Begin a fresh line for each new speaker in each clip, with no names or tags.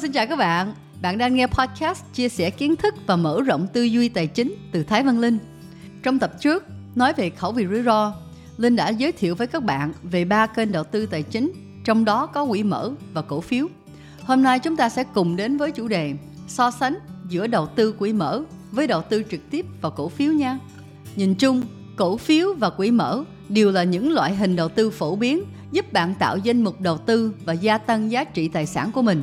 xin chào các bạn. Bạn đang nghe podcast chia sẻ kiến thức và mở rộng tư duy tài chính từ Thái Văn Linh. Trong tập trước, nói về khẩu vị rủi ro, Linh đã giới thiệu với các bạn về ba kênh đầu tư tài chính, trong đó có quỹ mở và cổ phiếu. Hôm nay chúng ta sẽ cùng đến với chủ đề so sánh giữa đầu tư quỹ mở với đầu tư trực tiếp vào cổ phiếu nha. Nhìn chung, cổ phiếu và quỹ mở đều là những loại hình đầu tư phổ biến giúp bạn tạo danh mục đầu tư và gia tăng giá trị tài sản của mình.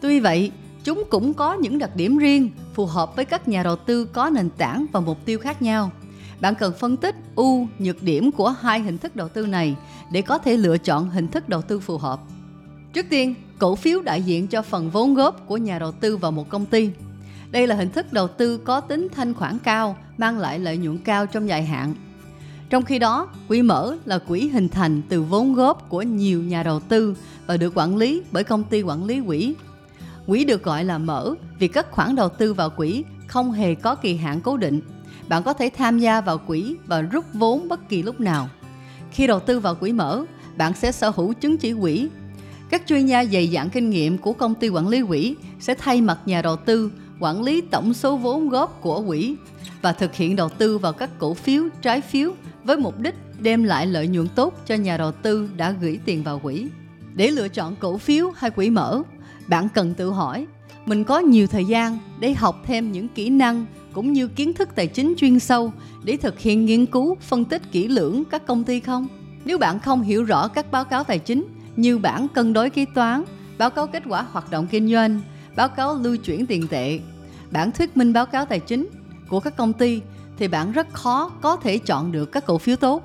Tuy vậy, chúng cũng có những đặc điểm riêng phù hợp với các nhà đầu tư có nền tảng và mục tiêu khác nhau. Bạn cần phân tích ưu, nhược điểm của hai hình thức đầu tư này để có thể lựa chọn hình thức đầu tư phù hợp. Trước tiên, cổ phiếu đại diện cho phần vốn góp của nhà đầu tư vào một công ty. Đây là hình thức đầu tư có tính thanh khoản cao, mang lại lợi nhuận cao trong dài hạn. Trong khi đó, quỹ mở là quỹ hình thành từ vốn góp của nhiều nhà đầu tư và được quản lý bởi công ty quản lý quỹ. Quỹ được gọi là mở vì các khoản đầu tư vào quỹ không hề có kỳ hạn cố định. Bạn có thể tham gia vào quỹ và rút vốn bất kỳ lúc nào. Khi đầu tư vào quỹ mở, bạn sẽ sở hữu chứng chỉ quỹ. Các chuyên gia dày dặn kinh nghiệm của công ty quản lý quỹ sẽ thay mặt nhà đầu tư quản lý tổng số vốn góp của quỹ và thực hiện đầu tư vào các cổ phiếu, trái phiếu với mục đích đem lại lợi nhuận tốt cho nhà đầu tư đã gửi tiền vào quỹ. Để lựa chọn cổ phiếu hay quỹ mở, bạn cần tự hỏi mình có nhiều thời gian để học thêm những kỹ năng cũng như kiến thức tài chính chuyên sâu để thực hiện nghiên cứu, phân tích kỹ lưỡng các công ty không? Nếu bạn không hiểu rõ các báo cáo tài chính như bản cân đối kế toán, báo cáo kết quả hoạt động kinh doanh, báo cáo lưu chuyển tiền tệ, bản thuyết minh báo cáo tài chính của các công ty thì bạn rất khó có thể chọn được các cổ phiếu tốt.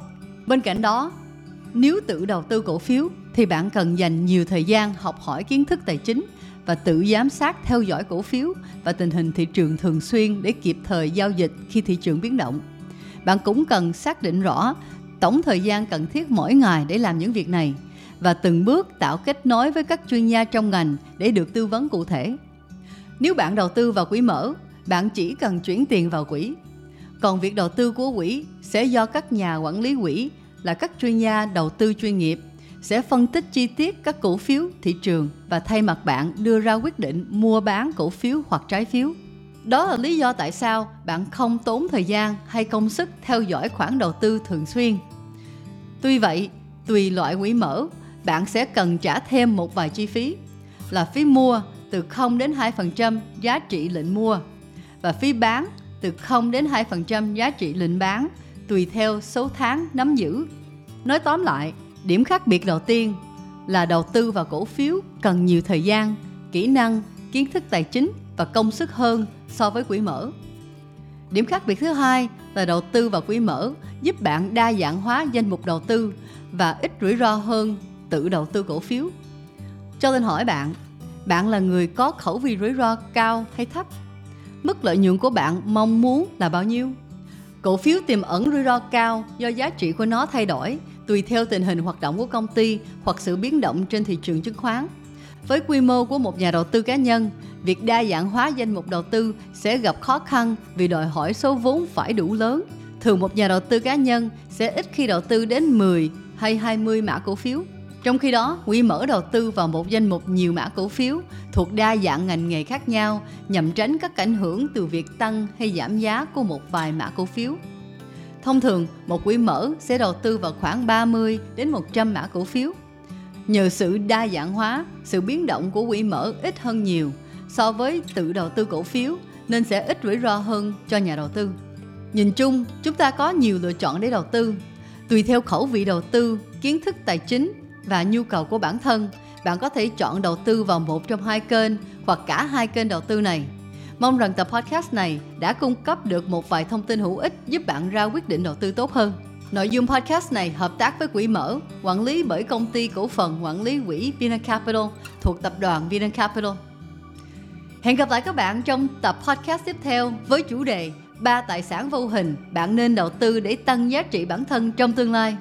Bên cạnh đó, nếu tự đầu tư cổ phiếu thì bạn cần dành nhiều thời gian học hỏi kiến thức tài chính và tự giám sát theo dõi cổ phiếu và tình hình thị trường thường xuyên để kịp thời giao dịch khi thị trường biến động. Bạn cũng cần xác định rõ tổng thời gian cần thiết mỗi ngày để làm những việc này và từng bước tạo kết nối với các chuyên gia trong ngành để được tư vấn cụ thể. Nếu bạn đầu tư vào quỹ mở, bạn chỉ cần chuyển tiền vào quỹ. Còn việc đầu tư của quỹ sẽ do các nhà quản lý quỹ là các chuyên gia đầu tư chuyên nghiệp sẽ phân tích chi tiết các cổ phiếu thị trường và thay mặt bạn đưa ra quyết định mua bán cổ phiếu hoặc trái phiếu. Đó là lý do tại sao bạn không tốn thời gian hay công sức theo dõi khoản đầu tư thường xuyên. Tuy vậy, tùy loại quỹ mở, bạn sẽ cần trả thêm một vài chi phí là phí mua từ 0 đến 2% giá trị lệnh mua và phí bán từ 0 đến 2% giá trị lệnh bán tùy theo số tháng nắm giữ. Nói tóm lại, điểm khác biệt đầu tiên là đầu tư vào cổ phiếu cần nhiều thời gian, kỹ năng, kiến thức tài chính và công sức hơn so với quỹ mở. Điểm khác biệt thứ hai là đầu tư vào quỹ mở giúp bạn đa dạng hóa danh mục đầu tư và ít rủi ro hơn tự đầu tư cổ phiếu. Cho nên hỏi bạn, bạn là người có khẩu vị rủi ro cao hay thấp? Mức lợi nhuận của bạn mong muốn là bao nhiêu? Cổ phiếu tiềm ẩn rủi ro cao do giá trị của nó thay đổi tùy theo tình hình hoạt động của công ty hoặc sự biến động trên thị trường chứng khoán. Với quy mô của một nhà đầu tư cá nhân, việc đa dạng hóa danh mục đầu tư sẽ gặp khó khăn vì đòi hỏi số vốn phải đủ lớn. Thường một nhà đầu tư cá nhân sẽ ít khi đầu tư đến 10 hay 20 mã cổ phiếu. Trong khi đó, quỹ mở đầu tư vào một danh mục nhiều mã cổ phiếu thuộc đa dạng ngành nghề khác nhau nhằm tránh các ảnh hưởng từ việc tăng hay giảm giá của một vài mã cổ phiếu. Thông thường, một quỹ mở sẽ đầu tư vào khoảng 30 đến 100 mã cổ phiếu. Nhờ sự đa dạng hóa, sự biến động của quỹ mở ít hơn nhiều so với tự đầu tư cổ phiếu nên sẽ ít rủi ro hơn cho nhà đầu tư. Nhìn chung, chúng ta có nhiều lựa chọn để đầu tư. Tùy theo khẩu vị đầu tư, kiến thức tài chính và nhu cầu của bản thân, bạn có thể chọn đầu tư vào một trong hai kênh hoặc cả hai kênh đầu tư này. Mong rằng tập podcast này đã cung cấp được một vài thông tin hữu ích giúp bạn ra quyết định đầu tư tốt hơn. Nội dung podcast này hợp tác với Quỹ Mở, quản lý bởi công ty cổ phần quản lý quỹ Vinacapital thuộc tập đoàn Vinacapital. Hẹn gặp lại các bạn trong tập podcast tiếp theo với chủ đề ba tài sản vô hình bạn nên đầu tư để tăng giá trị bản thân trong tương lai.